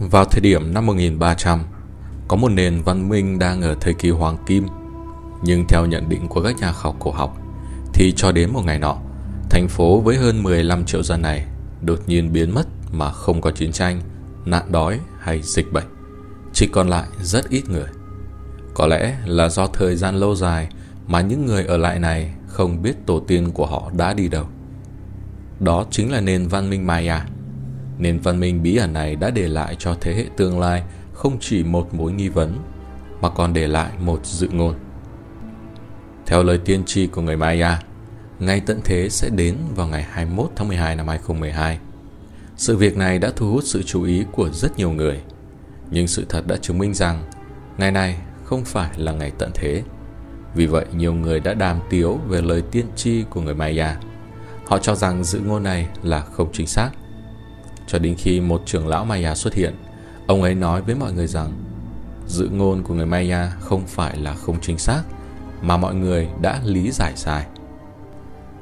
Vào thời điểm năm 1300, có một nền văn minh đang ở thời kỳ hoàng kim. Nhưng theo nhận định của các nhà khảo cổ học, thì cho đến một ngày nọ, thành phố với hơn 15 triệu dân này đột nhiên biến mất mà không có chiến tranh, nạn đói hay dịch bệnh. Chỉ còn lại rất ít người. Có lẽ là do thời gian lâu dài mà những người ở lại này không biết tổ tiên của họ đã đi đâu. Đó chính là nền văn minh Maya. Nền văn minh bí ẩn này đã để lại cho thế hệ tương lai không chỉ một mối nghi vấn, mà còn để lại một dự ngôn. Theo lời tiên tri của người Maya, ngày tận thế sẽ đến vào ngày 21 tháng 12 năm 2012. Sự việc này đã thu hút sự chú ý của rất nhiều người, nhưng sự thật đã chứng minh rằng ngày này không phải là ngày tận thế. Vì vậy, nhiều người đã đàm tiếu về lời tiên tri của người Maya. Họ cho rằng dự ngôn này là không chính xác. Cho đến khi một trưởng lão Maya xuất hiện, ông ấy nói với mọi người rằng dự ngôn của người Maya không phải là không chính xác, mà mọi người đã lý giải sai.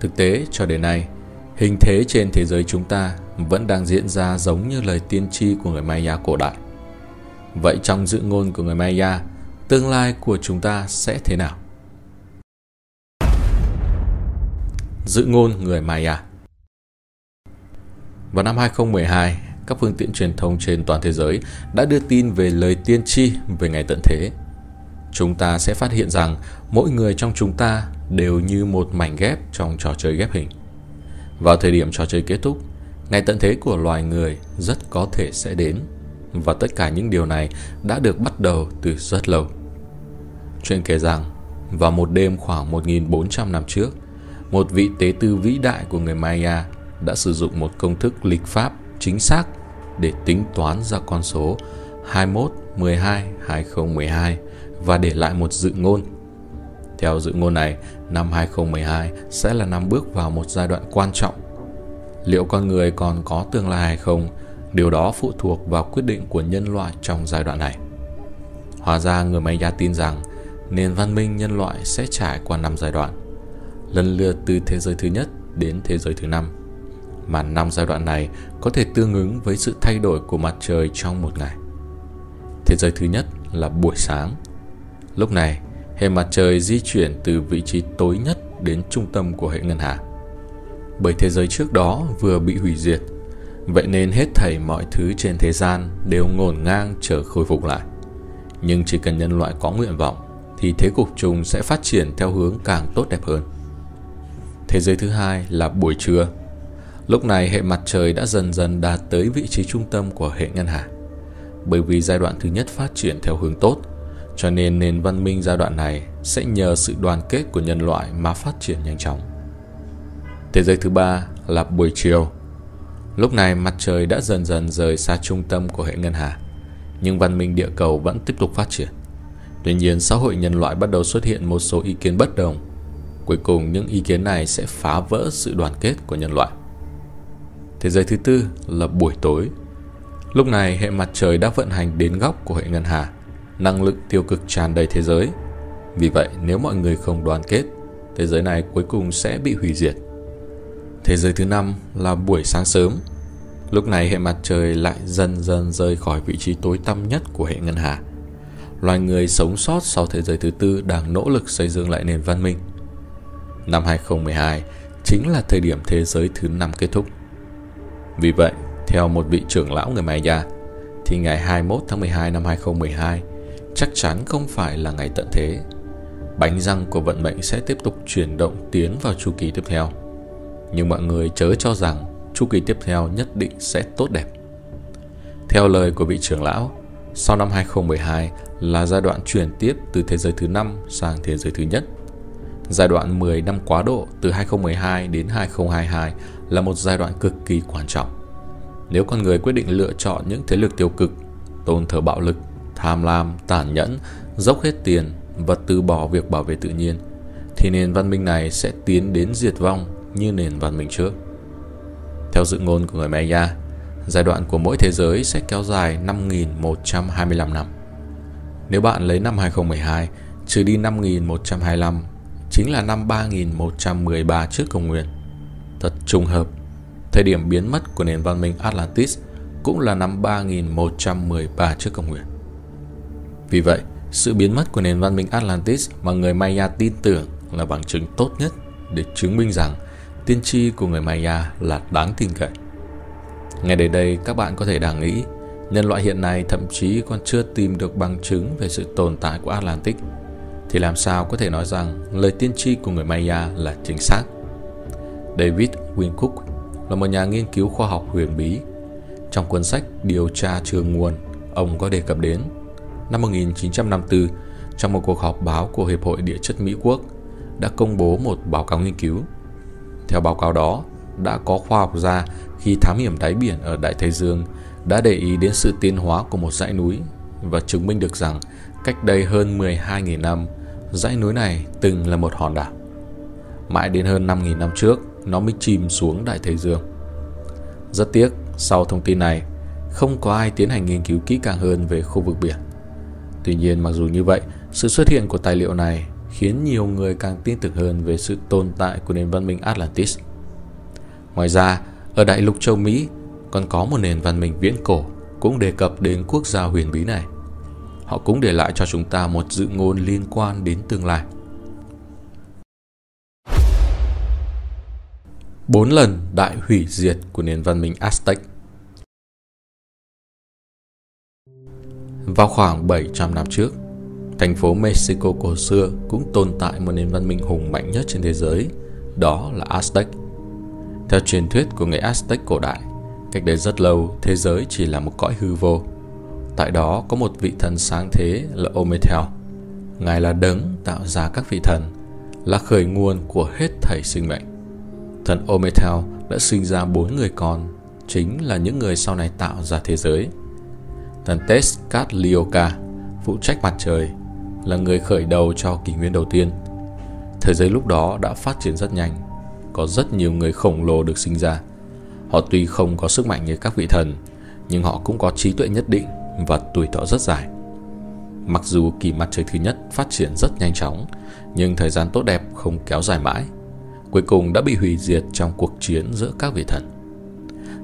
Thực tế, cho đến nay, hình thế trên thế giới chúng ta vẫn đang diễn ra giống như lời tiên tri của người Maya cổ đại. Vậy trong dự ngôn của người Maya, tương lai của chúng ta sẽ thế nào? Dự ngôn người Maya vào năm 2012, các phương tiện truyền thông trên toàn thế giới đã đưa tin về lời tiên tri về ngày tận thế. Chúng ta sẽ phát hiện rằng mỗi người trong chúng ta đều như một mảnh ghép trong trò chơi ghép hình. Vào thời điểm trò chơi kết thúc, ngày tận thế của loài người rất có thể sẽ đến và tất cả những điều này đã được bắt đầu từ rất lâu. Chuyện kể rằng, vào một đêm khoảng 1.400 năm trước, một vị tế tư vĩ đại của người Maya đã sử dụng một công thức lịch pháp chính xác để tính toán ra con số 21 12 2012 và để lại một dự ngôn. Theo dự ngôn này, năm 2012 sẽ là năm bước vào một giai đoạn quan trọng. Liệu con người còn có tương lai hay không? Điều đó phụ thuộc vào quyết định của nhân loại trong giai đoạn này. Hóa ra người Maya tin rằng nền văn minh nhân loại sẽ trải qua năm giai đoạn, lần lượt từ thế giới thứ nhất đến thế giới thứ năm mà năm giai đoạn này có thể tương ứng với sự thay đổi của mặt trời trong một ngày. Thế giới thứ nhất là buổi sáng. Lúc này, hệ mặt trời di chuyển từ vị trí tối nhất đến trung tâm của hệ ngân hà. Bởi thế giới trước đó vừa bị hủy diệt, vậy nên hết thảy mọi thứ trên thế gian đều ngổn ngang chờ khôi phục lại. Nhưng chỉ cần nhân loại có nguyện vọng, thì thế cục chung sẽ phát triển theo hướng càng tốt đẹp hơn. Thế giới thứ hai là buổi trưa Lúc này hệ mặt trời đã dần dần đạt tới vị trí trung tâm của hệ ngân hà. Bởi vì giai đoạn thứ nhất phát triển theo hướng tốt, cho nên nền văn minh giai đoạn này sẽ nhờ sự đoàn kết của nhân loại mà phát triển nhanh chóng. Thế giới thứ ba là buổi chiều. Lúc này mặt trời đã dần dần rời xa trung tâm của hệ ngân hà, nhưng văn minh địa cầu vẫn tiếp tục phát triển. Tuy nhiên, xã hội nhân loại bắt đầu xuất hiện một số ý kiến bất đồng. Cuối cùng, những ý kiến này sẽ phá vỡ sự đoàn kết của nhân loại. Thế giới thứ tư là buổi tối. Lúc này hệ mặt trời đã vận hành đến góc của hệ ngân hà, năng lượng tiêu cực tràn đầy thế giới. Vì vậy, nếu mọi người không đoàn kết, thế giới này cuối cùng sẽ bị hủy diệt. Thế giới thứ năm là buổi sáng sớm. Lúc này hệ mặt trời lại dần dần rơi khỏi vị trí tối tăm nhất của hệ ngân hà. Loài người sống sót sau thế giới thứ tư đang nỗ lực xây dựng lại nền văn minh. Năm 2012 chính là thời điểm thế giới thứ năm kết thúc. Vì vậy, theo một vị trưởng lão người Maya, thì ngày 21 tháng 12 năm 2012 chắc chắn không phải là ngày tận thế. Bánh răng của vận mệnh sẽ tiếp tục chuyển động tiến vào chu kỳ tiếp theo. Nhưng mọi người chớ cho rằng chu kỳ tiếp theo nhất định sẽ tốt đẹp. Theo lời của vị trưởng lão, sau năm 2012 là giai đoạn chuyển tiếp từ thế giới thứ 5 sang thế giới thứ nhất. Giai đoạn 10 năm quá độ từ 2012 đến 2022 là một giai đoạn cực kỳ quan trọng. Nếu con người quyết định lựa chọn những thế lực tiêu cực, tôn thờ bạo lực, tham lam, tàn nhẫn, dốc hết tiền và từ bỏ việc bảo vệ tự nhiên, thì nền văn minh này sẽ tiến đến diệt vong như nền văn minh trước. Theo dự ngôn của người Maya, giai đoạn của mỗi thế giới sẽ kéo dài 5.125 năm. Nếu bạn lấy năm 2012 trừ đi 5.125 chính là năm 3113 trước công nguyên. Thật trùng hợp, thời điểm biến mất của nền văn minh Atlantis cũng là năm 3113 trước công nguyên. Vì vậy, sự biến mất của nền văn minh Atlantis mà người Maya tin tưởng là bằng chứng tốt nhất để chứng minh rằng tiên tri của người Maya là đáng tin cậy. Ngay đến đây các bạn có thể đang nghĩ nhân loại hiện nay thậm chí còn chưa tìm được bằng chứng về sự tồn tại của Atlantis thì làm sao có thể nói rằng lời tiên tri của người Maya là chính xác. David Wincook là một nhà nghiên cứu khoa học huyền bí. Trong cuốn sách Điều tra trường nguồn, ông có đề cập đến năm 1954 trong một cuộc họp báo của Hiệp hội Địa chất Mỹ Quốc đã công bố một báo cáo nghiên cứu. Theo báo cáo đó, đã có khoa học gia khi thám hiểm đáy biển ở Đại Tây Dương đã để ý đến sự tiến hóa của một dãy núi và chứng minh được rằng cách đây hơn 12.000 năm, dãy núi này từng là một hòn đảo. Mãi đến hơn 5.000 năm trước, nó mới chìm xuống Đại Tây Dương. Rất tiếc, sau thông tin này, không có ai tiến hành nghiên cứu kỹ càng hơn về khu vực biển. Tuy nhiên mặc dù như vậy, sự xuất hiện của tài liệu này khiến nhiều người càng tin tưởng hơn về sự tồn tại của nền văn minh Atlantis. Ngoài ra, ở đại lục châu Mỹ còn có một nền văn minh viễn cổ cũng đề cập đến quốc gia huyền bí này. Họ cũng để lại cho chúng ta một dự ngôn liên quan đến tương lai. Bốn lần đại hủy diệt của nền văn minh Aztec Vào khoảng 700 năm trước, thành phố Mexico cổ xưa cũng tồn tại một nền văn minh hùng mạnh nhất trên thế giới, đó là Aztec. Theo truyền thuyết của người Aztec cổ đại, cách đây rất lâu thế giới chỉ là một cõi hư vô. Tại đó có một vị thần sáng thế là Ometel. Ngài là đấng tạo ra các vị thần, là khởi nguồn của hết thảy sinh mệnh. Thần Ometel đã sinh ra bốn người con, chính là những người sau này tạo ra thế giới. Thần Tezcatlipoca phụ trách mặt trời, là người khởi đầu cho kỷ nguyên đầu tiên. Thế giới lúc đó đã phát triển rất nhanh, có rất nhiều người khổng lồ được sinh ra. Họ tuy không có sức mạnh như các vị thần, nhưng họ cũng có trí tuệ nhất định và tuổi thọ rất dài. Mặc dù kỳ mặt trời thứ nhất phát triển rất nhanh chóng, nhưng thời gian tốt đẹp không kéo dài mãi. Cuối cùng đã bị hủy diệt trong cuộc chiến giữa các vị thần.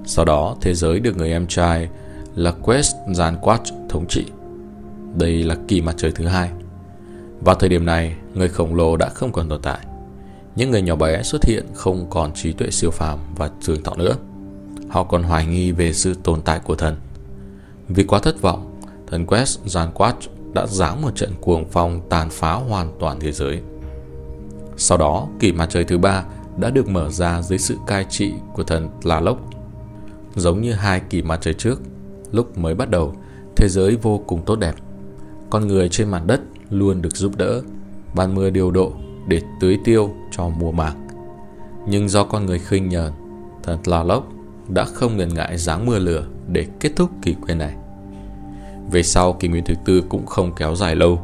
Sau đó, thế giới được người em trai là Quest Zanquat thống trị. Đây là kỳ mặt trời thứ hai. Vào thời điểm này, người khổng lồ đã không còn tồn tại. Những người nhỏ bé xuất hiện không còn trí tuệ siêu phàm và trường thọ nữa. Họ còn hoài nghi về sự tồn tại của thần. Vì quá thất vọng, thần Quest Zanquat đã giáng một trận cuồng phong tàn phá hoàn toàn thế giới. Sau đó, kỷ mặt trời thứ ba đã được mở ra dưới sự cai trị của thần Tlaloc. Giống như hai kỷ mặt trời trước, lúc mới bắt đầu, thế giới vô cùng tốt đẹp. Con người trên mặt đất luôn được giúp đỡ, ban mưa điều độ để tưới tiêu cho mùa màng. Nhưng do con người khinh nhờn, thần Tlaloc đã không ngần ngại giáng mưa lửa để kết thúc kỷ nguyên này. Về sau, kỷ nguyên thứ tư cũng không kéo dài lâu,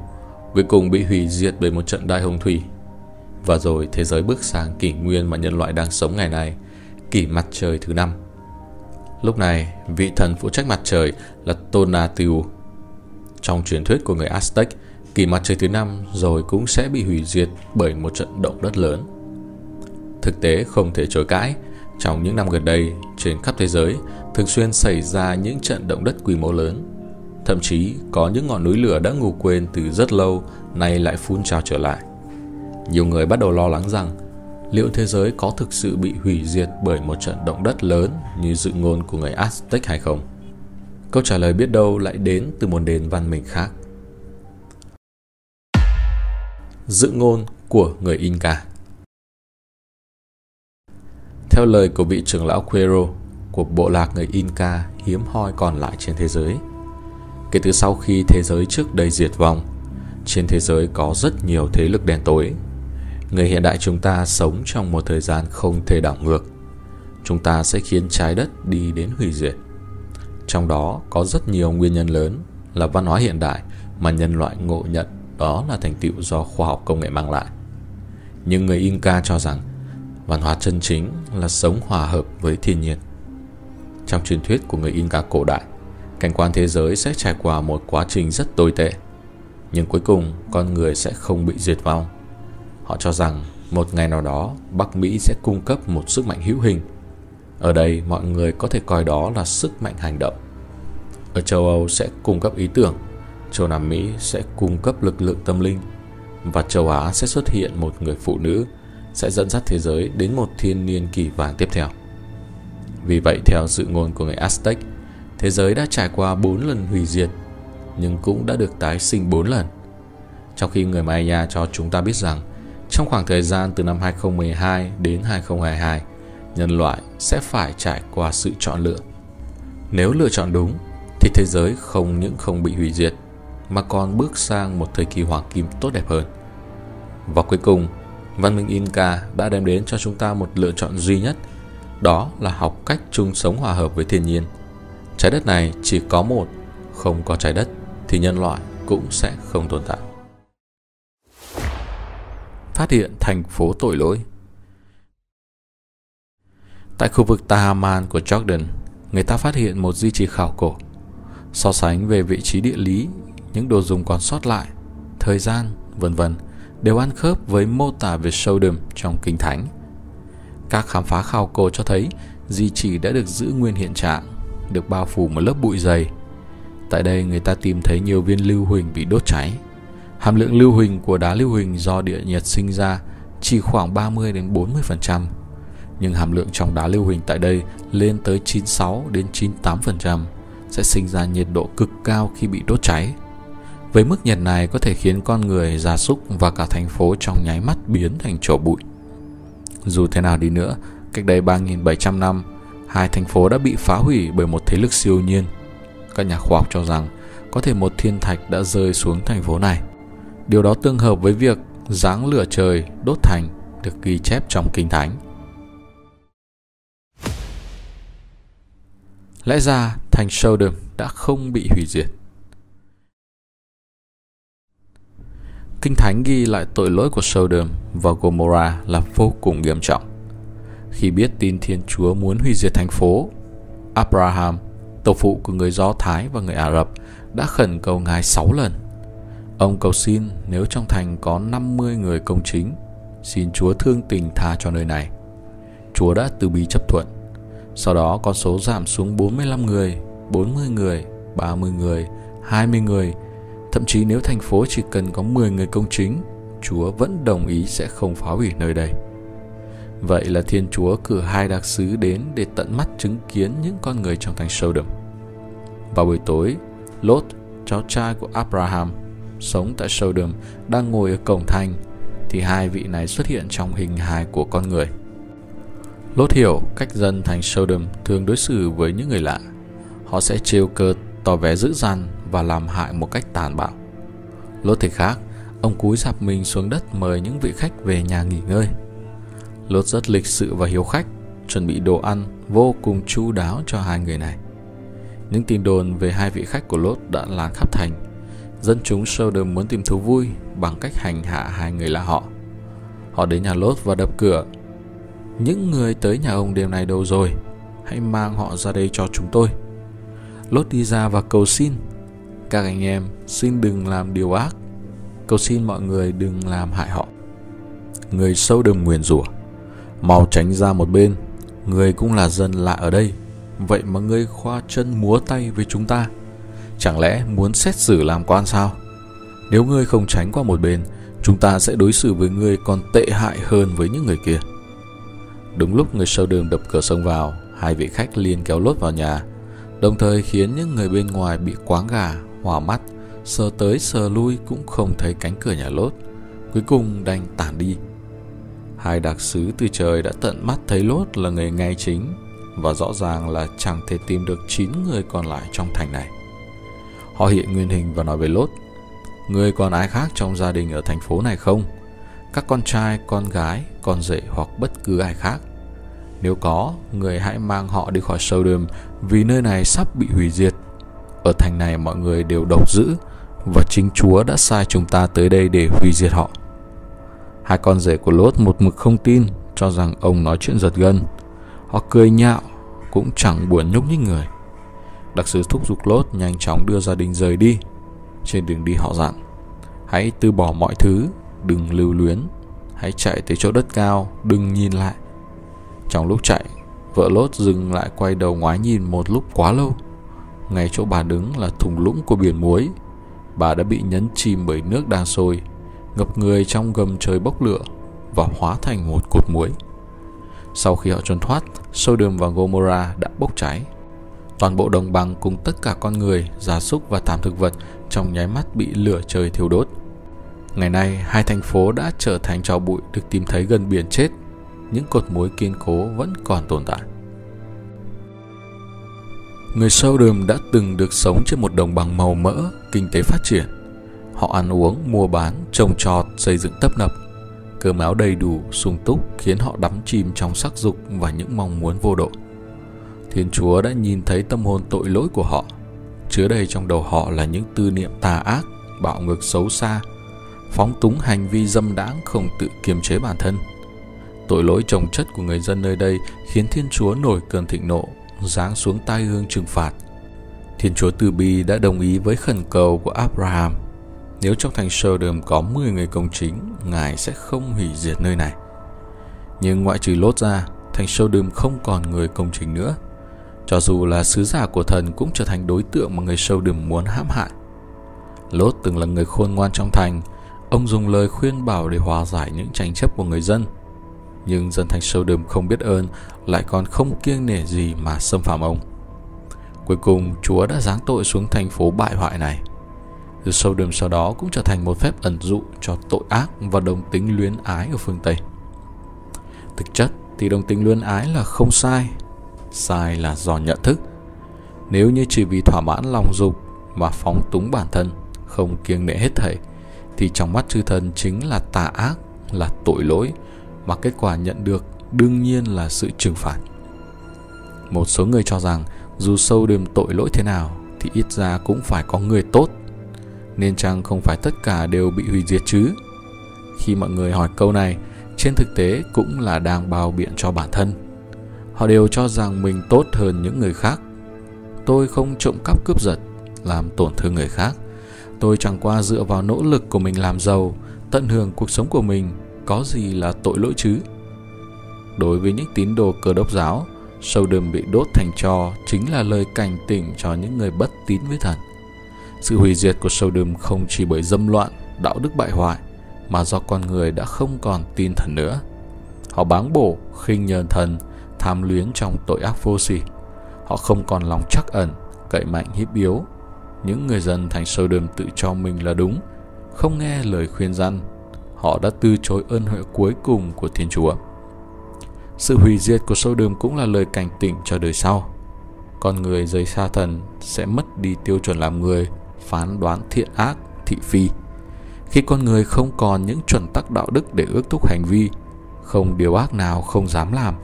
cuối cùng bị hủy diệt bởi một trận đại hồng thủy. Và rồi thế giới bước sang kỷ nguyên mà nhân loại đang sống ngày nay, kỷ mặt trời thứ năm. Lúc này, vị thần phụ trách mặt trời là Tonatiuh. Trong truyền thuyết của người Aztec, kỳ mặt trời thứ năm rồi cũng sẽ bị hủy diệt bởi một trận động đất lớn. Thực tế không thể chối cãi, trong những năm gần đây, trên khắp thế giới thường xuyên xảy ra những trận động đất quy mô lớn. Thậm chí có những ngọn núi lửa đã ngủ quên từ rất lâu nay lại phun trào trở lại. Nhiều người bắt đầu lo lắng rằng liệu thế giới có thực sự bị hủy diệt bởi một trận động đất lớn như dự ngôn của người Aztec hay không? Câu trả lời biết đâu lại đến từ một nền văn minh khác. Dự ngôn của người Inca Theo lời của vị trưởng lão Quero của bộ lạc người Inca hiếm hoi còn lại trên thế giới. Kể từ sau khi thế giới trước đây diệt vong, trên thế giới có rất nhiều thế lực đen tối. Người hiện đại chúng ta sống trong một thời gian không thể đảo ngược. Chúng ta sẽ khiến trái đất đi đến hủy diệt. Trong đó có rất nhiều nguyên nhân lớn là văn hóa hiện đại mà nhân loại ngộ nhận đó là thành tựu do khoa học công nghệ mang lại. Nhưng người Inca cho rằng văn hóa chân chính là sống hòa hợp với thiên nhiên. Trong truyền thuyết của người Inca cổ đại, cảnh quan thế giới sẽ trải qua một quá trình rất tồi tệ. Nhưng cuối cùng, con người sẽ không bị diệt vong. Họ cho rằng một ngày nào đó, Bắc Mỹ sẽ cung cấp một sức mạnh hữu hình. Ở đây, mọi người có thể coi đó là sức mạnh hành động, Ở châu Âu sẽ cung cấp ý tưởng, châu Nam Mỹ sẽ cung cấp lực lượng tâm linh và châu Á sẽ xuất hiện một người phụ nữ sẽ dẫn dắt thế giới đến một thiên niên kỷ vàng tiếp theo. Vì vậy theo dự ngôn của người Aztec, thế giới đã trải qua 4 lần hủy diệt nhưng cũng đã được tái sinh 4 lần. Trong khi người Maya cho chúng ta biết rằng trong khoảng thời gian từ năm 2012 đến 2022, nhân loại sẽ phải trải qua sự chọn lựa. Nếu lựa chọn đúng thì thế giới không những không bị hủy diệt mà còn bước sang một thời kỳ hoàng kim tốt đẹp hơn. Và cuối cùng, văn minh Inca đã đem đến cho chúng ta một lựa chọn duy nhất, đó là học cách chung sống hòa hợp với thiên nhiên. Trái đất này chỉ có một, không có trái đất thì nhân loại cũng sẽ không tồn tại. Phát hiện thành phố tội lỗi Tại khu vực Tahaman của Jordan, người ta phát hiện một di chỉ khảo cổ. So sánh về vị trí địa lý, những đồ dùng còn sót lại, thời gian, vân vân đều ăn khớp với mô tả về Sodom trong Kinh Thánh. Các khám phá khảo cổ cho thấy di chỉ đã được giữ nguyên hiện trạng, được bao phủ một lớp bụi dày. Tại đây người ta tìm thấy nhiều viên lưu huỳnh bị đốt cháy. Hàm lượng lưu huỳnh của đá lưu huỳnh do địa nhiệt sinh ra chỉ khoảng 30 đến 40%, nhưng hàm lượng trong đá lưu huỳnh tại đây lên tới 96 đến 98% sẽ sinh ra nhiệt độ cực cao khi bị đốt cháy. Với mức nhiệt này có thể khiến con người, gia súc và cả thành phố trong nháy mắt biến thành chỗ bụi. Dù thế nào đi nữa, cách đây 3.700 năm, hai thành phố đã bị phá hủy bởi một thế lực siêu nhiên. Các nhà khoa học cho rằng có thể một thiên thạch đã rơi xuống thành phố này. Điều đó tương hợp với việc giáng lửa trời đốt thành được ghi chép trong Kinh Thánh. Lẽ ra thành Sodom đã không bị hủy diệt. Kinh Thánh ghi lại tội lỗi của Sodom và Gomorrah là vô cùng nghiêm trọng. Khi biết tin Thiên Chúa muốn hủy diệt thành phố, Abraham, tổ phụ của người Do Thái và người Ả Rập, đã khẩn cầu Ngài 6 lần. Ông cầu xin nếu trong thành có 50 người công chính, xin Chúa thương tình tha cho nơi này. Chúa đã từ bi chấp thuận. Sau đó con số giảm xuống 45 người, 40 người, 30 người, 20 người, Thậm chí nếu thành phố chỉ cần có 10 người công chính, Chúa vẫn đồng ý sẽ không phá hủy nơi đây. Vậy là Thiên Chúa cử hai đặc sứ đến để tận mắt chứng kiến những con người trong thành Sodom. Vào buổi tối, Lot, cháu trai của Abraham, sống tại Sodom, đang ngồi ở cổng thành, thì hai vị này xuất hiện trong hình hài của con người. Lốt hiểu cách dân thành Sodom thường đối xử với những người lạ. Họ sẽ trêu cợt, tỏ vẻ dữ dằn và làm hại một cách tàn bạo. Lốt thì khác, ông cúi dạp mình xuống đất mời những vị khách về nhà nghỉ ngơi. Lốt rất lịch sự và hiếu khách, chuẩn bị đồ ăn vô cùng chu đáo cho hai người này. Những tin đồn về hai vị khách của Lốt đã lan khắp thành. Dân chúng Sodom muốn tìm thú vui bằng cách hành hạ hai người là họ. Họ đến nhà Lốt và đập cửa. Những người tới nhà ông đêm nay đâu rồi? Hãy mang họ ra đây cho chúng tôi. Lốt đi ra và cầu xin các anh em, xin đừng làm điều ác cầu xin mọi người đừng làm hại họ người sâu đừng nguyền rủa mau tránh ra một bên người cũng là dân lạ ở đây vậy mà ngươi khoa chân múa tay với chúng ta chẳng lẽ muốn xét xử làm quan sao? Nếu ngươi không tránh qua một bên, chúng ta sẽ đối xử với ngươi còn tệ hại hơn với những người kia. Đúng lúc người sâu đường đập cửa sông vào, hai vị khách liền kéo lốt vào nhà, đồng thời khiến những người bên ngoài bị quáng gà, hỏa mắt, sờ tới sờ lui cũng không thấy cánh cửa nhà lốt cuối cùng đành tản đi. Hai đặc sứ từ trời đã tận mắt thấy lốt là người ngay chính và rõ ràng là chẳng thể tìm được 9 người còn lại trong thành này họ hiện nguyên hình và nói với lốt người còn ai khác trong gia đình ở thành phố này không các con trai, con gái, con rể hoặc bất cứ ai khác nếu có, người hãy mang họ đi khỏi Sodom, vì nơi này sắp bị hủy diệt ở thành này mọi người đều độc dữ, và chính Chúa đã sai chúng ta tới đây để hủy diệt họ. Hai con rể của Lốt một mực không tin, cho rằng ông nói chuyện giật gân. Họ cười nhạo, cũng chẳng buồn nhúc nhích người. Đặc sứ thúc giục Lốt nhanh chóng đưa gia đình rời đi. Trên đường đi họ dặn Hãy từ bỏ mọi thứ Đừng lưu luyến Hãy chạy tới chỗ đất cao Đừng nhìn lại Trong lúc chạy Vợ Lốt dừng lại quay đầu ngoái nhìn một lúc quá lâu ngay chỗ bà đứng là thùng lũng của biển muối. Bà đã bị nhấn chìm bởi nước đang sôi, ngập người trong gầm trời bốc lửa và hóa thành một cột muối. Sau khi họ trốn thoát, Sodom và Gomorrah đã bốc cháy. Toàn bộ đồng bằng cùng tất cả con người, gia súc và thảm thực vật trong nháy mắt bị lửa trời thiêu đốt. Ngày nay, hai thành phố đã trở thành trò bụi được tìm thấy gần biển chết. Những cột muối kiên cố vẫn còn tồn tại. Người Sodom đã từng được sống trên một đồng bằng màu mỡ, kinh tế phát triển. Họ ăn uống, mua bán, trồng trọt, xây dựng tấp nập. Cơm áo đầy đủ, sung túc khiến họ đắm chìm trong sắc dục và những mong muốn vô độ. Thiên Chúa đã nhìn thấy tâm hồn tội lỗi của họ. Chứa đầy trong đầu họ là những tư niệm tà ác, bạo ngược xấu xa, phóng túng hành vi dâm đãng không tự kiềm chế bản thân. Tội lỗi trồng chất của người dân nơi đây khiến Thiên Chúa nổi cơn thịnh nộ, giáng xuống tai hương trừng phạt. Thiên Chúa Từ Bi đã đồng ý với khẩn cầu của Abraham. Nếu trong thành Sodom có 10 người công chính, Ngài sẽ không hủy diệt nơi này. Nhưng ngoại trừ Lốt ra, thành Sodom không còn người công chính nữa. Cho dù là sứ giả của thần cũng trở thành đối tượng mà người Sodom muốn hãm hại. Lốt từng là người khôn ngoan trong thành, ông dùng lời khuyên bảo để hòa giải những tranh chấp của người dân. Nhưng dân thành Sodom không biết ơn, lại còn không kiêng nể gì mà xâm phạm ông. Cuối cùng, Chúa đã giáng tội xuống thành phố bại hoại này. The Sodom sau đó cũng trở thành một phép ẩn dụ cho tội ác và đồng tính luyến ái ở phương Tây. Thực chất thì đồng tính luyến ái là không sai, sai là do nhận thức. Nếu như chỉ vì thỏa mãn lòng dục mà phóng túng bản thân, không kiêng nể hết thảy, thì trong mắt chư thần chính là tà ác, là tội lỗi, mà kết quả nhận được đương nhiên là sự trừng phạt. Một số người cho rằng dù sâu đêm tội lỗi thế nào thì ít ra cũng phải có người tốt, nên chăng không phải tất cả đều bị hủy diệt chứ? Khi mọi người hỏi câu này, trên thực tế cũng là đang bào biện cho bản thân. Họ đều cho rằng mình tốt hơn những người khác. Tôi không trộm cắp cướp giật, làm tổn thương người khác. Tôi chẳng qua dựa vào nỗ lực của mình làm giàu, tận hưởng cuộc sống của mình, có gì là tội lỗi chứ? Đối với những tín đồ cơ đốc giáo, Sodom bị đốt thành tro chính là lời cảnh tỉnh cho những người bất tín với thần. Sự hủy diệt của Sodom không chỉ bởi dâm loạn, đạo đức bại hoại, mà do con người đã không còn tin thần nữa. Họ báng bổ, khinh nhờn thần, tham luyến trong tội ác vô sỉ. Họ không còn lòng chắc ẩn, cậy mạnh hiếp yếu. Những người dân thành Sodom tự cho mình là đúng, không nghe lời khuyên răn. Họ đã từ chối ơn huệ cuối cùng của Thiên Chúa. Sự hủy diệt của Sodom cũng là lời cảnh tỉnh cho đời sau. Con người rời xa thần sẽ mất đi tiêu chuẩn làm người, phán đoán thiện ác, thị phi. Khi con người không còn những chuẩn tắc đạo đức để ước thúc hành vi, không điều ác nào không dám làm,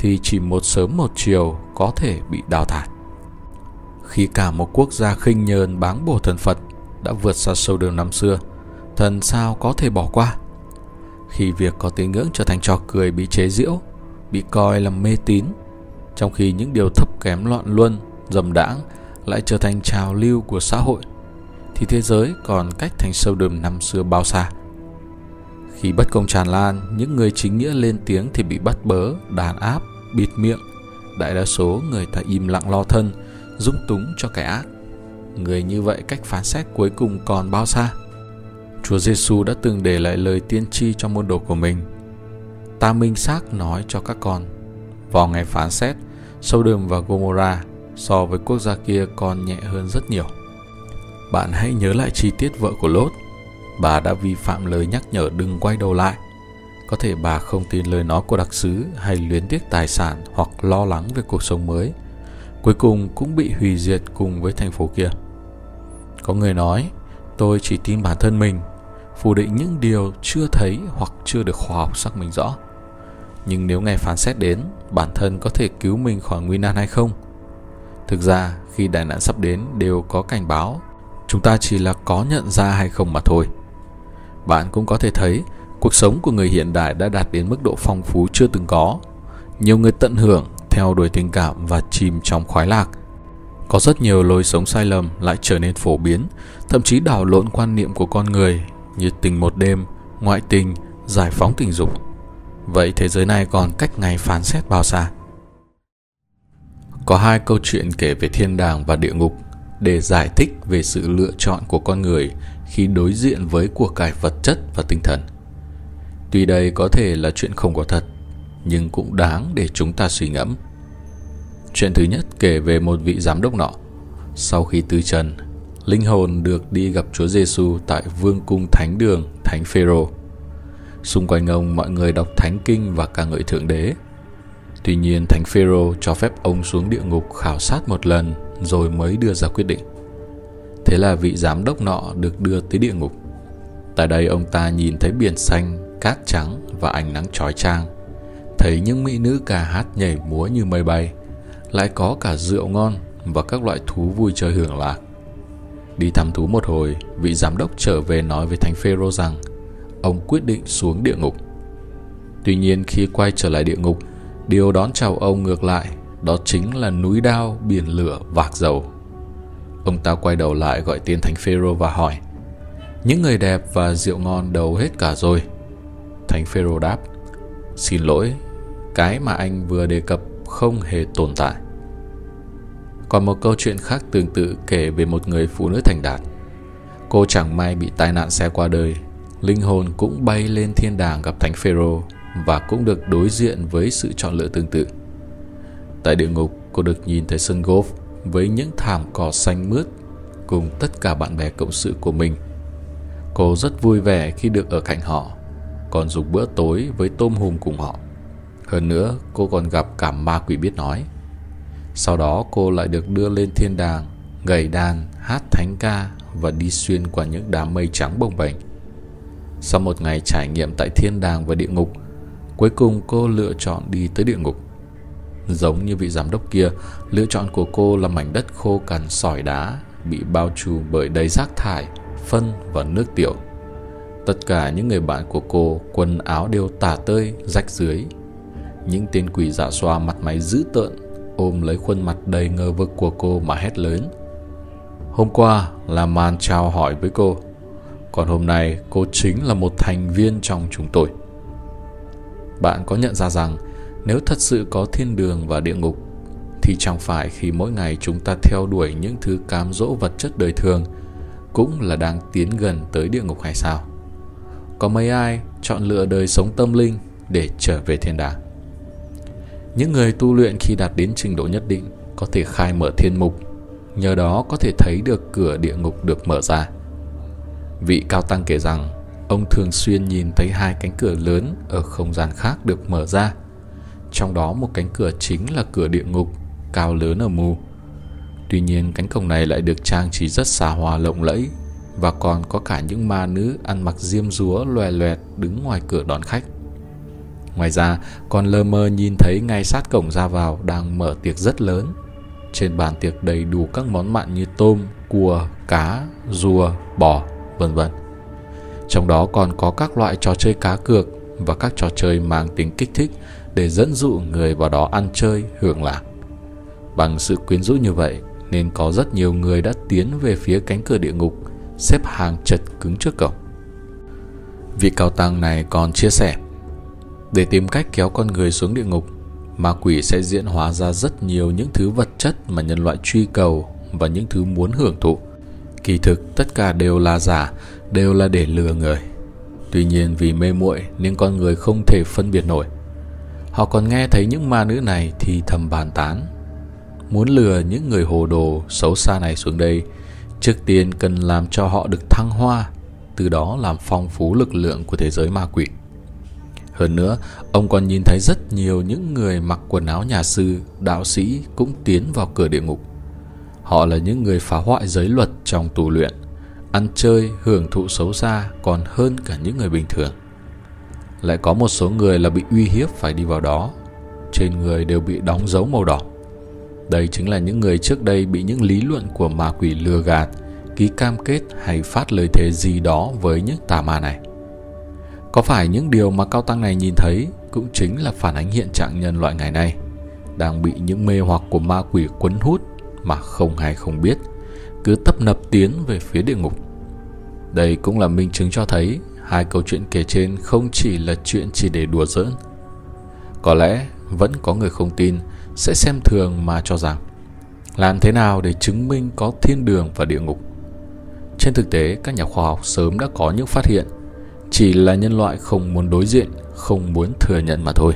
thì chỉ một sớm một chiều có thể bị đào thải. Khi cả một quốc gia khinh nhờn báng bổ thần Phật đã vượt xa sâu đường năm xưa, thần sao có thể bỏ qua? Khi việc có tín ngưỡng trở thành trò cười bị chế giễu, bị coi là mê tín, trong khi những điều thấp kém loạn luân, dầm đãng lại trở thành trào lưu của xã hội, thì thế giới còn cách thành sâu đường năm xưa bao xa. Khi bất công tràn lan, những người chính nghĩa lên tiếng thì bị bắt bớ, đàn áp, bịt miệng. Đại đa số người ta im lặng lo thân, dung túng cho kẻ ác. Người như vậy cách phán xét cuối cùng còn bao xa? Chúa Giêsu đã từng để lại lời tiên tri cho môn đồ của mình. Ta minh xác nói cho các con, vào ngày phán xét, Sodom và Gomorrah so với quốc gia kia còn nhẹ hơn rất nhiều. Bạn hãy nhớ lại chi tiết vợ của Lốt. Bà đã vi phạm lời nhắc nhở đừng quay đầu lại. Có thể bà không tin lời nói của đặc sứ hay luyến tiếc tài sản hoặc lo lắng về cuộc sống mới. Cuối cùng cũng bị hủy diệt cùng với thành phố kia. Có người nói, tôi chỉ tin bản thân mình, phủ định những điều chưa thấy hoặc chưa được khoa học xác minh rõ. Nhưng nếu ngày phán xét đến, bản thân có thể cứu mình khỏi nguy nan hay không? Thực ra, khi đại nạn sắp đến đều có cảnh báo, chúng ta chỉ là có nhận ra hay không mà thôi. Bạn cũng có thể thấy, cuộc sống của người hiện đại đã đạt đến mức độ phong phú chưa từng có. Nhiều người tận hưởng, theo đuổi tình cảm và chìm trong khoái lạc. Có rất nhiều lối sống sai lầm lại trở nên phổ biến, thậm chí đảo lộn quan niệm của con người như tình một đêm, ngoại tình, giải phóng tình dục. Vậy thế giới này còn cách ngày phán xét bao xa? Có hai câu chuyện kể về thiên đàng và địa ngục để giải thích về sự lựa chọn của con người khi đối diện với của cải vật chất và tinh thần. Tuy đây có thể là chuyện không có thật, nhưng cũng đáng để chúng ta suy ngẫm. Chuyện thứ nhất kể về một vị giám đốc nọ. Sau khi từ trần, linh hồn được đi gặp Chúa Giêsu tại vương cung thánh đường Thánh Phêrô. Xung quanh ông mọi người đọc thánh kinh và ca ngợi thượng đế. Tuy nhiên Thánh Phêrô cho phép ông xuống địa ngục khảo sát một lần rồi mới đưa ra quyết định. Thế là vị giám đốc nọ được đưa tới địa ngục. Tại đây ông ta nhìn thấy biển xanh, cát trắng và ánh nắng trói trang, Thấy những mỹ nữ ca hát nhảy múa như mây bay. Lại có cả rượu ngon và các loại thú vui chơi hưởng lạc. Đi thăm thú một hồi, vị giám đốc trở về nói với Thánh Phêrô rằng ông quyết định xuống địa ngục. Tuy nhiên khi quay trở lại địa ngục, điều đón chào ông ngược lại, đó chính là núi đao, biển lửa, vạc dầu. Ông ta quay đầu lại gọi tên Thánh Phêrô và hỏi: "Những người đẹp và rượu ngon đâu hết cả rồi?" Thánh Phêrô đáp: "Xin lỗi, cái mà anh vừa đề cập không hề tồn tại." Còn một câu chuyện khác tương tự kể về một người phụ nữ thành đạt. Cô chẳng may bị tai nạn xe qua đời, linh hồn cũng bay lên thiên đàng gặp Thánh Phêrô và cũng được đối diện với sự chọn lựa tương tự. Tại địa ngục, cô được nhìn thấy sân golf với những thảm cỏ xanh mướt cùng tất cả bạn bè cộng sự của mình. Cô rất vui vẻ khi được ở cạnh họ, còn dùng bữa tối với tôm hùm cùng họ. Hơn nữa, cô còn gặp cả ma quỷ biết nói. Sau đó cô lại được đưa lên thiên đàng, gầy đàn, hát thánh ca và đi xuyên qua những đám mây trắng bồng bềnh. Sau một ngày trải nghiệm tại thiên đàng và địa ngục, cuối cùng cô lựa chọn đi tới địa ngục. Giống như vị giám đốc kia, lựa chọn của cô là mảnh đất khô cằn sỏi đá, bị bao trùm bởi đầy rác thải, phân và nước tiểu. Tất cả những người bạn của cô quần áo đều tả tơi, rách dưới. Những tên quỷ giả xoa mặt máy dữ tợn ôm lấy khuôn mặt đầy ngờ vực của cô mà hét lớn. Hôm qua là màn chào hỏi với cô, còn hôm nay cô chính là một thành viên trong chúng tôi. Bạn có nhận ra rằng nếu thật sự có thiên đường và địa ngục thì chẳng phải khi mỗi ngày chúng ta theo đuổi những thứ cám dỗ vật chất đời thường cũng là đang tiến gần tới địa ngục hay sao? Có mấy ai chọn lựa đời sống tâm linh để trở về thiên đàng? Những người tu luyện khi đạt đến trình độ nhất định có thể khai mở thiên mục, nhờ đó có thể thấy được cửa địa ngục được mở ra. Vị cao tăng kể rằng ông thường xuyên nhìn thấy hai cánh cửa lớn ở không gian khác được mở ra. Trong đó một cánh cửa chính là cửa địa ngục, cao lớn ở mù. Tuy nhiên cánh cổng này lại được trang trí rất xa hoa lộng lẫy và còn có cả những ma nữ ăn mặc diêm dúa loè loẹt đứng ngoài cửa đón khách. Ngoài ra, còn lơ mơ nhìn thấy ngay sát cổng ra vào đang mở tiệc rất lớn. Trên bàn tiệc đầy đủ các món mặn như tôm, cua, cá, rùa, bò, vân vân. Trong đó còn có các loại trò chơi cá cược và các trò chơi mang tính kích thích để dẫn dụ người vào đó ăn chơi, hưởng lạc. Bằng sự quyến rũ như vậy nên có rất nhiều người đã tiến về phía cánh cửa địa ngục, xếp hàng chật cứng trước cổng. Vị cao tăng này còn chia sẻ để tìm cách kéo con người xuống địa ngục, ma quỷ sẽ diễn hóa ra rất nhiều những thứ vật chất mà nhân loại truy cầu và những thứ muốn hưởng thụ. Kỳ thực tất cả đều là giả, đều là để lừa người. Tuy nhiên vì mê muội nên con người không thể phân biệt nổi. Họ còn nghe thấy những ma nữ này thì thầm bàn tán. Muốn lừa những người hồ đồ xấu xa này xuống đây, trước tiên cần làm cho họ được thăng hoa, từ đó làm phong phú lực lượng của thế giới ma quỷ. Hơn nữa, ông còn nhìn thấy rất nhiều những người mặc quần áo nhà sư, đạo sĩ cũng tiến vào cửa địa ngục. Họ là những người phá hoại giới luật trong tù luyện, ăn chơi, hưởng thụ xấu xa còn hơn cả những người bình thường. Lại có một số người là bị uy hiếp phải đi vào đó, trên người đều bị đóng dấu màu đỏ. Đây chính là những người trước đây bị những lý luận của ma quỷ lừa gạt, ký cam kết hay phát lời thề gì đó với những tà ma này. Có phải những điều mà cao tăng này nhìn thấy cũng chính là phản ánh hiện trạng nhân loại ngày nay, đang bị những mê hoặc của ma quỷ quấn hút mà không hay không biết, cứ tấp nập tiến về phía địa ngục. Đây cũng là minh chứng cho thấy hai câu chuyện kể trên không chỉ là chuyện chỉ để đùa giỡn. Có lẽ vẫn có người không tin sẽ xem thường mà cho rằng Làm thế nào để chứng minh có thiên đường và địa ngục? Trên thực tế, các nhà khoa học sớm đã có những phát hiện, chỉ là nhân loại không muốn đối diện, không muốn thừa nhận mà thôi.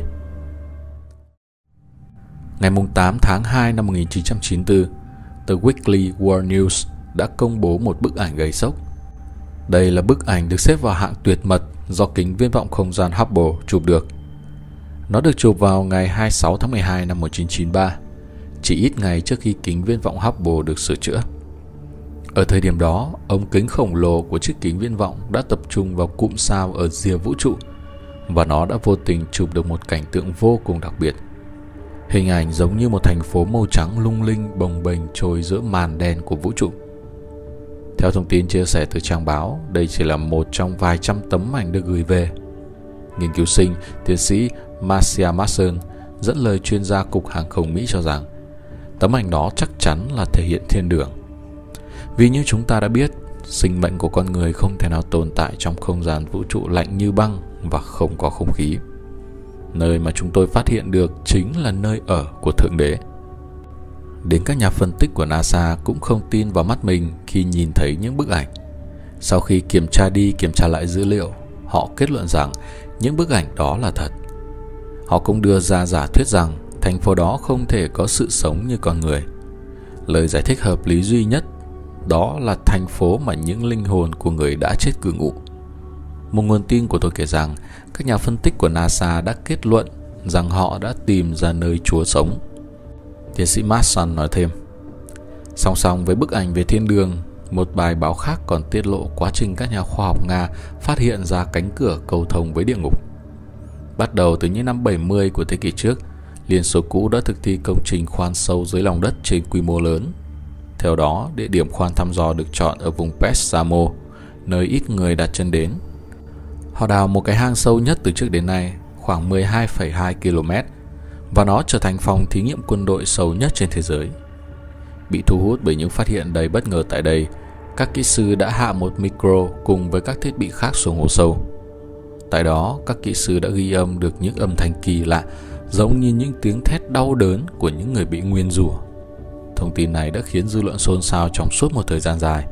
Ngày 8 tháng 2 năm 1994, tờ Weekly World News đã công bố một bức ảnh gây sốc. Đây là bức ảnh được xếp vào hạng tuyệt mật do kính viễn vọng không gian Hubble chụp được. Nó được chụp vào ngày 26 tháng 12 năm 1993, chỉ ít ngày trước khi kính viễn vọng Hubble được sửa chữa. Ở thời điểm đó, ống kính khổng lồ của chiếc kính viễn vọng đã tập trung vào cụm sao ở rìa vũ trụ và nó đã vô tình chụp được một cảnh tượng vô cùng đặc biệt. Hình ảnh giống như một thành phố màu trắng lung linh bồng bềnh trôi giữa màn đen của vũ trụ. Theo thông tin chia sẻ từ trang báo, đây chỉ là một trong vài trăm tấm ảnh được gửi về. Nghiên cứu sinh, tiến sĩ Marcia Mason dẫn lời chuyên gia Cục Hàng không Mỹ cho rằng tấm ảnh đó chắc chắn là thể hiện thiên đường. Vì như chúng ta đã biết, sinh mệnh của con người không thể nào tồn tại trong không gian vũ trụ lạnh như băng và không có không khí. Nơi mà chúng tôi phát hiện được chính là nơi ở của Thượng Đế. Đến các nhà phân tích của NASA cũng không tin vào mắt mình khi nhìn thấy những bức ảnh. Sau khi kiểm tra đi kiểm tra lại dữ liệu, họ kết luận rằng những bức ảnh đó là thật. Họ cũng đưa ra giả thuyết rằng thành phố đó không thể có sự sống như con người. Lời giải thích hợp lý duy nhất đó là thành phố mà những linh hồn của người đã chết cư ngụ. Một nguồn tin của tôi kể rằng các nhà phân tích của NASA đã kết luận rằng họ đã tìm ra nơi Chúa sống. Tiến sĩ Masson nói thêm. Song song với bức ảnh về thiên đường, một bài báo khác còn tiết lộ quá trình các nhà khoa học Nga phát hiện ra cánh cửa cầu thông với địa ngục. Bắt đầu từ những năm 70 của thế kỷ trước, Liên Xô cũ đã thực thi công trình khoan sâu dưới lòng đất trên quy mô lớn. Theo đó, địa điểm khoan thăm dò được chọn ở vùng Pesamo, nơi ít người đặt chân đến. Họ đào một cái hang sâu nhất từ trước đến nay, khoảng 12,2 km, và nó trở thành phòng thí nghiệm quân đội sâu nhất trên thế giới. Bị thu hút bởi những phát hiện đầy bất ngờ tại đây, các kỹ sư đã hạ một micro cùng với các thiết bị khác xuống hồ sâu. Tại đó, các kỹ sư đã ghi âm được những âm thanh kỳ lạ, giống như những tiếng thét đau đớn của những người bị nguyên rủa. Thông tin này đã khiến dư luận xôn xao trong suốt một thời gian dài.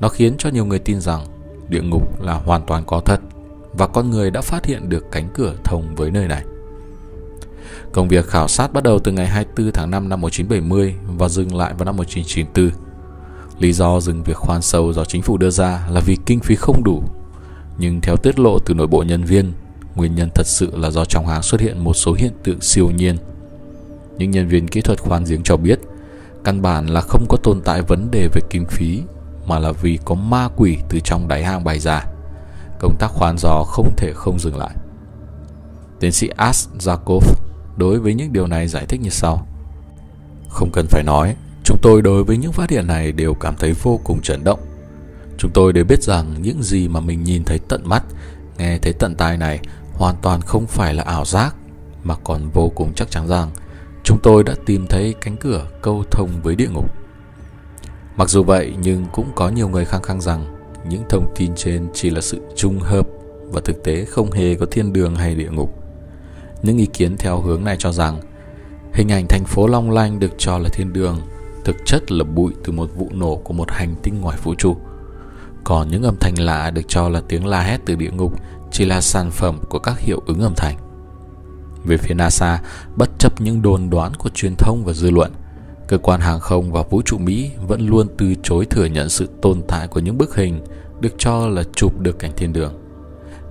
Nó khiến cho nhiều người tin rằng địa ngục là hoàn toàn có thật và con người đã phát hiện được cánh cửa thông với nơi này. Công việc khảo sát bắt đầu từ ngày 24 tháng 5 năm 1970 và dừng lại vào năm 1994. Lý do dừng việc khoan sâu do chính phủ đưa ra là vì kinh phí không đủ. Nhưng theo tiết lộ từ nội bộ nhân viên, nguyên nhân thật sự là do trong hàng xuất hiện một số hiện tượng siêu nhiên. Những nhân viên kỹ thuật khoan giếng cho biết, căn bản là không có tồn tại vấn đề về kinh phí, mà là vì có ma quỷ từ trong đáy hang bày ra. Công tác khoan gió không thể không dừng lại. Tiến sĩ As Zakov đối với những điều này giải thích như sau. Không cần phải nói, chúng tôi đối với những phát hiện này đều cảm thấy vô cùng chấn động. Chúng tôi đều biết rằng những gì mà mình nhìn thấy tận mắt, nghe thấy tận tai này hoàn toàn không phải là ảo giác, mà còn vô cùng chắc chắn rằng chúng tôi đã tìm thấy cánh cửa câu thông với địa ngục. Mặc dù vậy nhưng cũng có nhiều người khăng khăng rằng những thông tin trên chỉ là sự trùng hợp và thực tế không hề có thiên đường hay địa ngục. Những ý kiến theo hướng này cho rằng hình ảnh thành phố long lanh được cho là thiên đường thực chất là bụi từ một vụ nổ của một hành tinh ngoài vũ trụ. Còn những âm thanh lạ được cho là tiếng la hét từ địa ngục chỉ là sản phẩm của các hiệu ứng âm thanh. Về phía NASA, bất chấp những đồn đoán của truyền thông và dư luận, cơ quan hàng không và vũ trụ Mỹ vẫn luôn từ chối thừa nhận sự tồn tại của những bức hình được cho là chụp được cảnh thiên đường.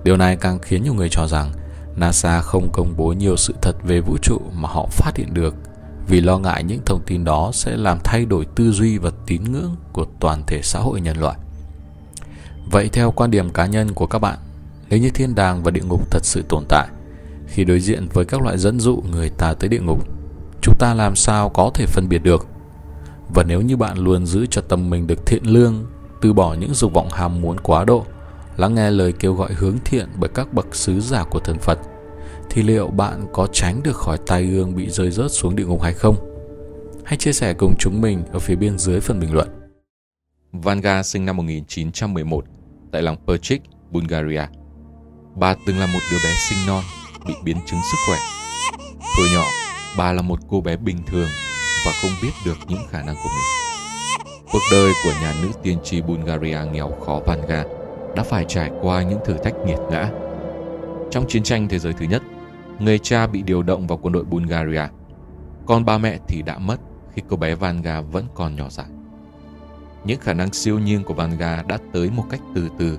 Điều này càng khiến nhiều người cho rằng NASA không công bố nhiều sự thật về vũ trụ mà họ phát hiện được vì lo ngại những thông tin đó sẽ làm thay đổi tư duy và tín ngưỡng của toàn thể xã hội nhân loại. Vậy theo quan điểm cá nhân của các bạn, nếu như thiên đàng và địa ngục thật sự tồn tại, khi đối diện với các loại dẫn dụ người ta tới địa ngục, chúng ta làm sao có thể phân biệt được? Và nếu như bạn luôn giữ cho tâm mình được thiện lương, từ bỏ những dục vọng ham muốn quá độ, lắng nghe lời kêu gọi hướng thiện bởi các bậc sứ giả của thần Phật, thì liệu bạn có tránh được khỏi tai ương bị rơi rớt xuống địa ngục hay không? Hãy chia sẻ cùng chúng mình ở phía bên dưới phần bình luận. Vanga sinh năm 1911 tại làng Perchik, Bulgaria. Bà từng là một đứa bé sinh non, bị biến chứng sức khỏe. Hồi nhỏ, bà là một cô bé bình thường và không biết được những khả năng của mình. Cuộc đời của nhà nữ tiên tri Bulgaria nghèo khó Vanga đã phải trải qua những thử thách nghiệt ngã. Trong chiến tranh thế giới thứ nhất, người cha bị điều động vào quân đội Bulgaria, còn ba mẹ thì đã mất khi cô bé Vanga vẫn còn nhỏ dại. Những khả năng siêu nhiên của Vanga đã tới một cách từ từ,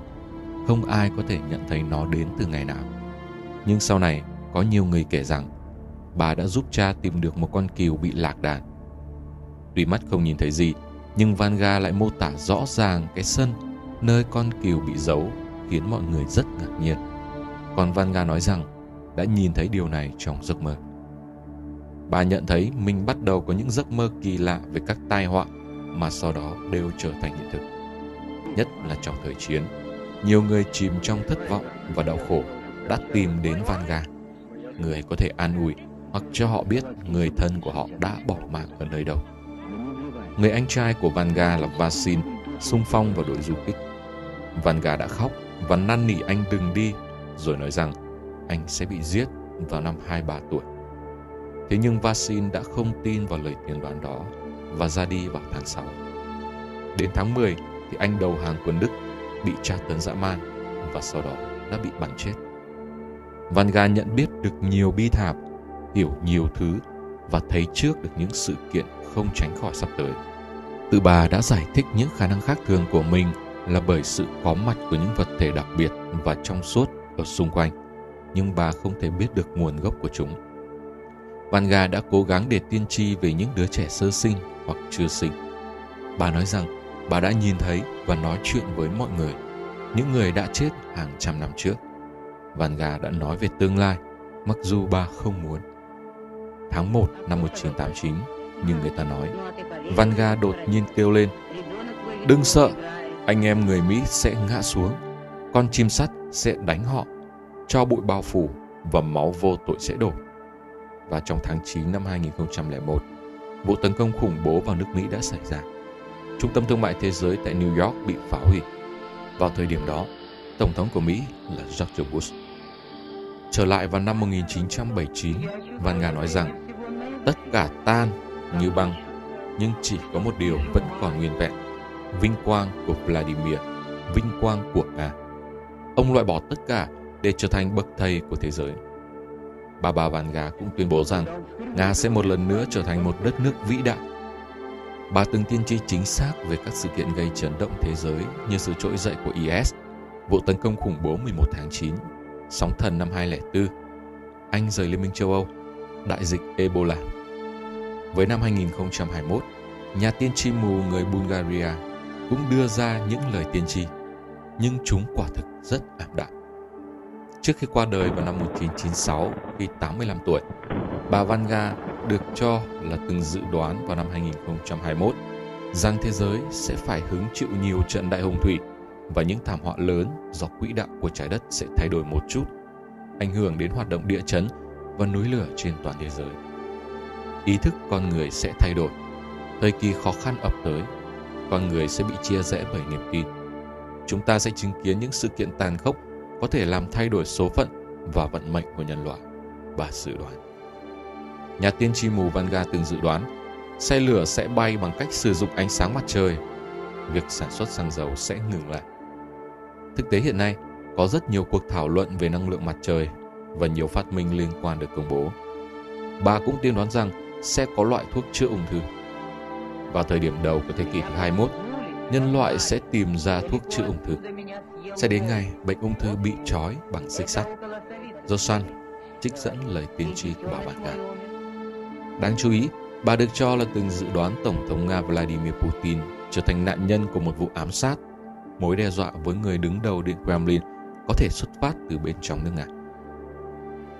không ai có thể nhận thấy nó đến từ ngày nào. Nhưng sau này, có nhiều người kể rằng bà đã giúp cha tìm được một con cừu bị lạc đàn. Tuy mắt không nhìn thấy gì, nhưng Vanga lại mô tả rõ ràng cái sân nơi con cừu bị giấu khiến mọi người rất ngạc nhiên. Còn Vanga nói rằng đã nhìn thấy điều này trong giấc mơ. Bà nhận thấy mình bắt đầu có những giấc mơ kỳ lạ về các tai họa mà sau đó đều trở thành hiện thực. Nhất là trong thời chiến, nhiều người chìm trong thất vọng và đau khổ đã tìm đến Vanga. Người có thể an ủi hoặc cho họ biết người thân của họ đã bỏ mạng ở nơi đâu. Người anh trai của Vanga là Vasin sung phong vào đội du kích. Vanga đã khóc và năn nỉ anh đừng đi, rồi nói rằng anh sẽ bị giết vào năm 23 tuổi. Thế nhưng Vasin đã không tin vào lời tiên đoán đó và ra đi vào tháng 6. Đến tháng 10 thì anh đầu hàng quân Đức bị tra tấn dã man và sau đó đã bị bắn chết. Vanga nhận biết được nhiều bi thảm, hiểu nhiều thứ và thấy trước được những sự kiện không tránh khỏi sắp tới. Tự bà đã giải thích những khả năng khác thường của mình là bởi sự có mặt của những vật thể đặc biệt và trong suốt ở xung quanh, nhưng bà không thể biết được nguồn gốc của chúng. Vanga đã cố gắng để tiên tri về những đứa trẻ sơ sinh hoặc chưa sinh. Bà nói rằng bà đã nhìn thấy và nói chuyện với mọi người, những người đã chết hàng trăm năm trước. Vanga đã nói về tương lai, mặc dù bà không muốn. Tháng 1 năm 1989, như người ta nói, Vanga đột nhiên kêu lên, Đừng sợ, anh em người Mỹ sẽ ngã xuống, con chim sắt sẽ đánh họ, cho bụi bao phủ và máu vô tội sẽ đổ. Và trong tháng 9 năm 2001, vụ tấn công khủng bố vào nước Mỹ đã xảy ra. Trung tâm thương mại thế giới tại New York bị phá hủy. Vào thời điểm đó, Tổng thống của Mỹ là George Bush. Trở lại vào năm 1979, Van Nga nói rằng tất cả tan như băng, nhưng chỉ có một điều vẫn còn nguyên vẹn, vinh quang của Vladimir, vinh quang của Nga. Ông loại bỏ tất cả để trở thành bậc thầy của thế giới. Baba Vanga cũng tuyên bố rằng Nga sẽ một lần nữa trở thành một đất nước vĩ đại. Bà từng tiên tri chính xác về các sự kiện gây chấn động thế giới như sự trỗi dậy của IS, vụ tấn công khủng bố 11 tháng 9, sóng thần năm 2004, Anh rời Liên minh châu Âu, đại dịch Ebola. Với năm 2021, nhà tiên tri mù người Bulgaria cũng đưa ra những lời tiên tri, nhưng chúng quả thực rất ảm đạm. Trước khi qua đời vào năm 1996 khi 85 tuổi, bà Vanga được cho là từng dự đoán vào năm 2021 rằng thế giới sẽ phải hứng chịu nhiều trận đại hồng thủy và những thảm họa lớn do quỹ đạo của trái đất sẽ thay đổi một chút, ảnh hưởng đến hoạt động địa chấn và núi lửa trên toàn thế giới. Ý thức con người sẽ thay đổi, thời kỳ khó khăn ập tới, con người sẽ bị chia rẽ bởi niềm tin. Chúng ta sẽ chứng kiến những sự kiện tàn khốc có thể làm thay đổi số phận và vận mệnh của nhân loại và dự đoán. Nhà tiên tri mù Vanga từng dự đoán xe lửa sẽ bay bằng cách sử dụng ánh sáng mặt trời. Việc sản xuất xăng dầu sẽ ngừng lại. Thực tế hiện nay, có rất nhiều cuộc thảo luận về năng lượng mặt trời và nhiều phát minh liên quan được công bố. Bà cũng tiên đoán rằng sẽ có loại thuốc chữa ung thư. Vào thời điểm đầu của thế kỷ thứ 21, nhân loại sẽ tìm ra thuốc chữa ung thư. Sẽ đến ngày bệnh ung thư bị trói bằng xích sắt. Josan trích dẫn lời tiên tri của bà Vanga. Đáng chú ý, bà được cho là từng dự đoán Tổng thống Nga Vladimir Putin trở thành nạn nhân của một vụ ám sát. Mối đe dọa với người đứng đầu Điện Kremlin có thể xuất phát từ bên trong nước Nga.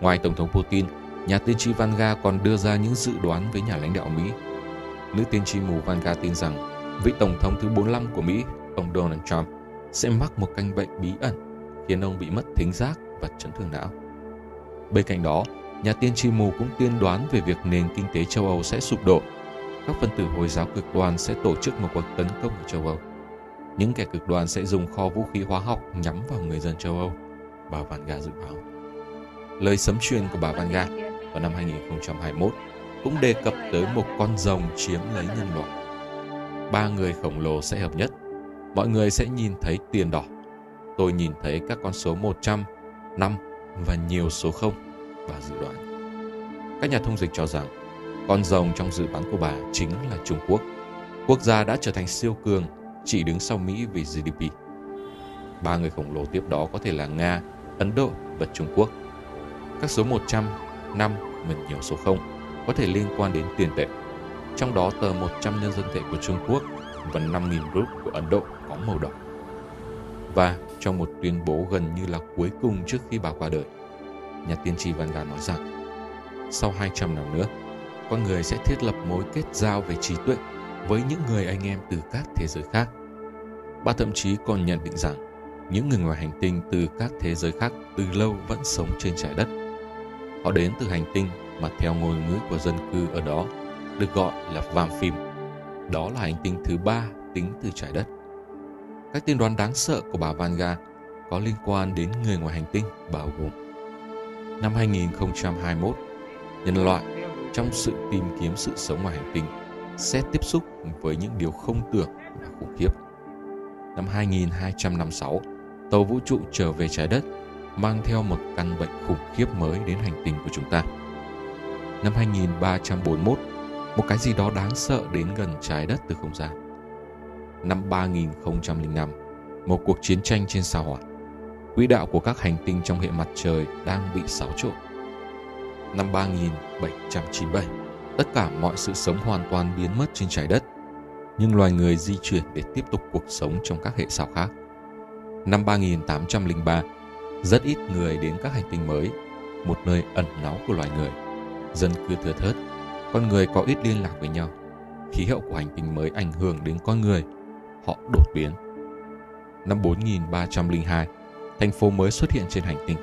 Ngoài Tổng thống Putin, nhà tiên tri Vanga còn đưa ra những dự đoán với nhà lãnh đạo Mỹ. Nữ tiên tri mù Vanga tin rằng vị Tổng thống thứ 45 của Mỹ, ông Donald Trump, sẽ mắc một căn bệnh bí ẩn khiến ông bị mất thính giác và chấn thương não. Bên cạnh đó, nhà tiên tri mù cũng tiên đoán về việc nền kinh tế châu Âu sẽ sụp đổ. Các phân tử Hồi giáo cực đoan sẽ tổ chức một cuộc tấn công ở châu Âu. Những kẻ cực đoan sẽ dùng kho vũ khí hóa học nhắm vào người dân châu Âu, bà Vanga dự báo. Lời sấm truyền của bà Vanga vào năm 2021 cũng đề cập tới một con rồng chiếm lấy nhân loại. Ba người khổng lồ sẽ hợp nhất. Mọi người sẽ nhìn thấy tiền đỏ. Tôi nhìn thấy các con số 100, 5 và nhiều số 0 và dự đoán. Các nhà thông dịch cho rằng con rồng trong dự đoán của bà chính là Trung Quốc. Quốc gia đã trở thành siêu cường, chỉ đứng sau Mỹ vì GDP. Ba người khổng lồ tiếp đó có thể là Nga, Ấn Độ và Trung Quốc. Các số 100, 5 và nhiều số 0 có thể liên quan đến tiền tệ. Trong đó tờ 100 nhân dân tệ của Trung Quốc và 5.000 rúp của Ấn Độ có màu đỏ. Và trong một tuyên bố gần như là cuối cùng trước khi bà qua đời, nhà tiên tri Vanga nói rằng sau 200 năm nữa, con người sẽ thiết lập mối kết giao về trí tuệ với những người anh em từ các thế giới khác. Bà thậm chí còn nhận định rằng những người ngoài hành tinh từ các thế giới khác từ lâu vẫn sống trên trái đất. Họ đến từ hành tinh mà theo ngôn ngữ của dân cư ở đó được gọi là Vam Phim. Đó là hành tinh thứ ba tính từ trái đất. Các tiên đoán đáng sợ của bà Vanga có liên quan đến người ngoài hành tinh bao gồm Năm 2021, nhân loại trong sự tìm kiếm sự sống ngoài hành tinh sẽ tiếp xúc với những điều không tưởng và khủng khiếp. Năm 2256, tàu vũ trụ trở về trái đất mang theo một căn bệnh khủng khiếp mới đến hành tinh của chúng ta. Năm 2341, một cái gì đó đáng sợ đến gần trái đất từ không gian. Năm 3005, một cuộc chiến tranh trên sao hỏa. Quỹ đạo của các hành tinh trong hệ mặt trời đang bị xáo trộn. Năm 3797, tất cả mọi sự sống hoàn toàn biến mất trên trái đất, nhưng loài người di chuyển để tiếp tục cuộc sống trong các hệ sao khác. Năm 3803, rất ít người đến các hành tinh mới, một nơi ẩn náu của loài người. Dân cư thưa thớt, con người có ít liên lạc với nhau. Khí hậu của hành tinh mới ảnh hưởng đến con người, họ đột biến. Năm 4302, thành phố mới xuất hiện trên hành tinh.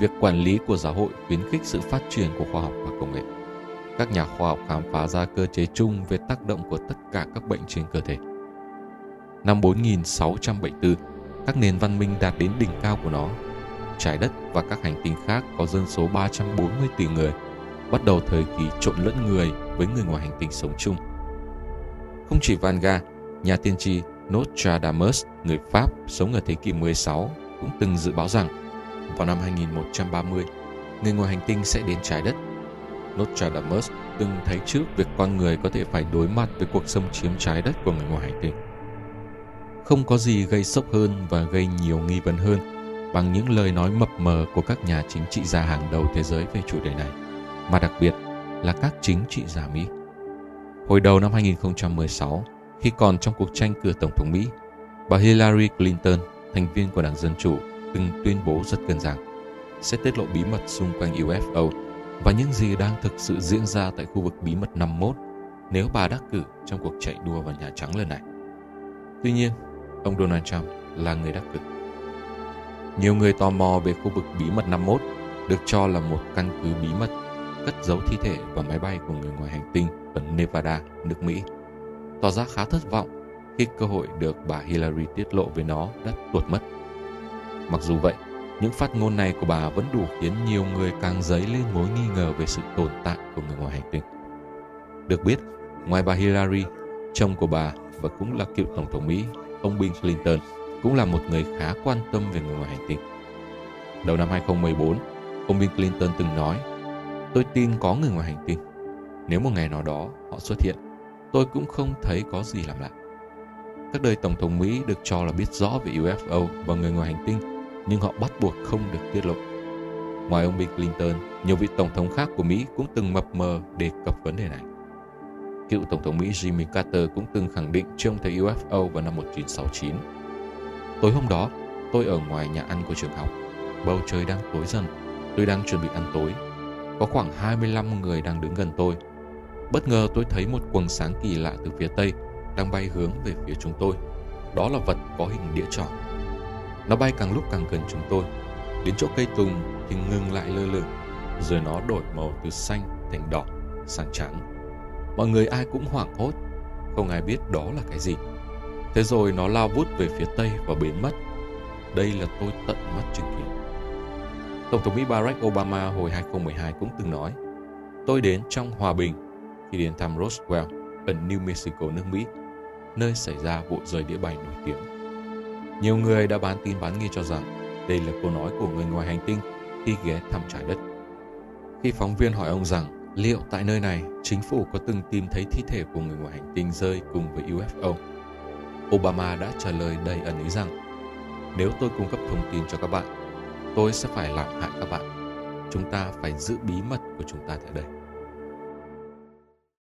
Việc quản lý của giáo hội khuyến khích sự phát triển của khoa học và công nghệ. Các nhà khoa học khám phá ra cơ chế chung về tác động của tất cả các bệnh trên cơ thể. Năm 4674, các nền văn minh đạt đến đỉnh cao của nó. Trái đất và các hành tinh khác có dân số 340 tỷ người, bắt đầu thời kỳ trộn lẫn người với người ngoài hành tinh sống chung. Không chỉ Vanga, nhà tiên tri Nostradamus, người Pháp sống ở thế kỷ 16, cũng từng dự báo rằng vào năm 2130, người ngoài hành tinh sẽ đến trái đất. Nostradamus từng thấy trước việc con người có thể phải đối mặt với cuộc xâm chiếm trái đất của người ngoài hành tinh. Không có gì gây sốc hơn và gây nhiều nghi vấn hơn bằng những lời nói mập mờ của các nhà chính trị gia hàng đầu thế giới về chủ đề này, mà đặc biệt là các chính trị gia Mỹ. Hồi đầu năm 2016, khi còn trong cuộc tranh cử Tổng thống Mỹ, bà Hillary Clinton, thành viên của Đảng Dân Chủ, từng tuyên bố rất gần rằng sẽ tiết lộ bí mật xung quanh UFO và những gì đang thực sự diễn ra tại khu vực bí mật 51 nếu bà đắc cử trong cuộc chạy đua vào Nhà Trắng lần này. Tuy nhiên, ông Donald Trump là người đắc cử. Nhiều người tò mò về khu vực bí mật 51 được cho là một căn cứ bí mật cất giấu thi thể và máy bay của người ngoài hành tinh ở Nevada, nước Mỹ. Tỏ ra khá thất vọng khi cơ hội được bà Hillary tiết lộ về nó đã tuột mất. Mặc dù vậy, những phát ngôn này của bà vẫn đủ khiến nhiều người càng dấy lên mối nghi ngờ về sự tồn tại của người ngoài hành tinh. Được biết, ngoài bà Hillary, chồng của bà và cũng là cựu Tổng thống Mỹ, ông Bill Clinton, cũng là một người khá quan tâm về người ngoài hành tinh. Đầu năm 2014, ông Bill Clinton từng nói, tôi tin có người ngoài hành tinh. Nếu một ngày nào đó họ xuất hiện, tôi cũng không thấy có gì làm lạ. Các đời Tổng thống Mỹ được cho là biết rõ về UFO và người ngoài hành tinh, nhưng họ bắt buộc không được tiết lộ. Ngoài ông Bill Clinton, nhiều vị Tổng thống khác của Mỹ cũng từng mập mờ đề cập vấn đề này. Cựu Tổng thống Mỹ Jimmy Carter cũng từng khẳng định trông thấy UFO vào năm 1969. Tối hôm đó, tôi ở ngoài nhà ăn của trường học. Bầu trời đang tối dần, tôi đang chuẩn bị ăn tối. Có khoảng 25 người đang đứng gần tôi. Bất ngờ tôi thấy một quầng sáng kỳ lạ từ phía tây đang bay hướng về phía chúng tôi. Đó là vật có hình đĩa tròn. Nó bay càng lúc càng gần chúng tôi. Đến chỗ cây tùng thì ngừng lại lơ lửng, rồi nó đổi màu từ xanh thành đỏ, sang trắng. Mọi người ai cũng hoảng hốt, không ai biết đó là cái gì. Thế rồi nó lao vút về phía tây và biến mất. Đây là tôi tận mắt chứng kiến. Tổng thống Mỹ Barack Obama hồi 2012 cũng từng nói, Tôi đến trong hòa bình khi đến thăm Roswell ở New Mexico, nước Mỹ, nơi xảy ra vụ rơi đĩa bay nổi tiếng. Nhiều người đã bán tin bán nghi cho rằng đây là câu nói của người ngoài hành tinh khi ghé thăm trái đất. Khi phóng viên hỏi ông rằng liệu tại nơi này chính phủ có từng tìm thấy thi thể của người ngoài hành tinh rơi cùng với UFO, Obama đã trả lời đầy ẩn ý rằng nếu tôi cung cấp thông tin cho các bạn, tôi sẽ phải làm hại các bạn. Chúng ta phải giữ bí mật của chúng ta tại đây.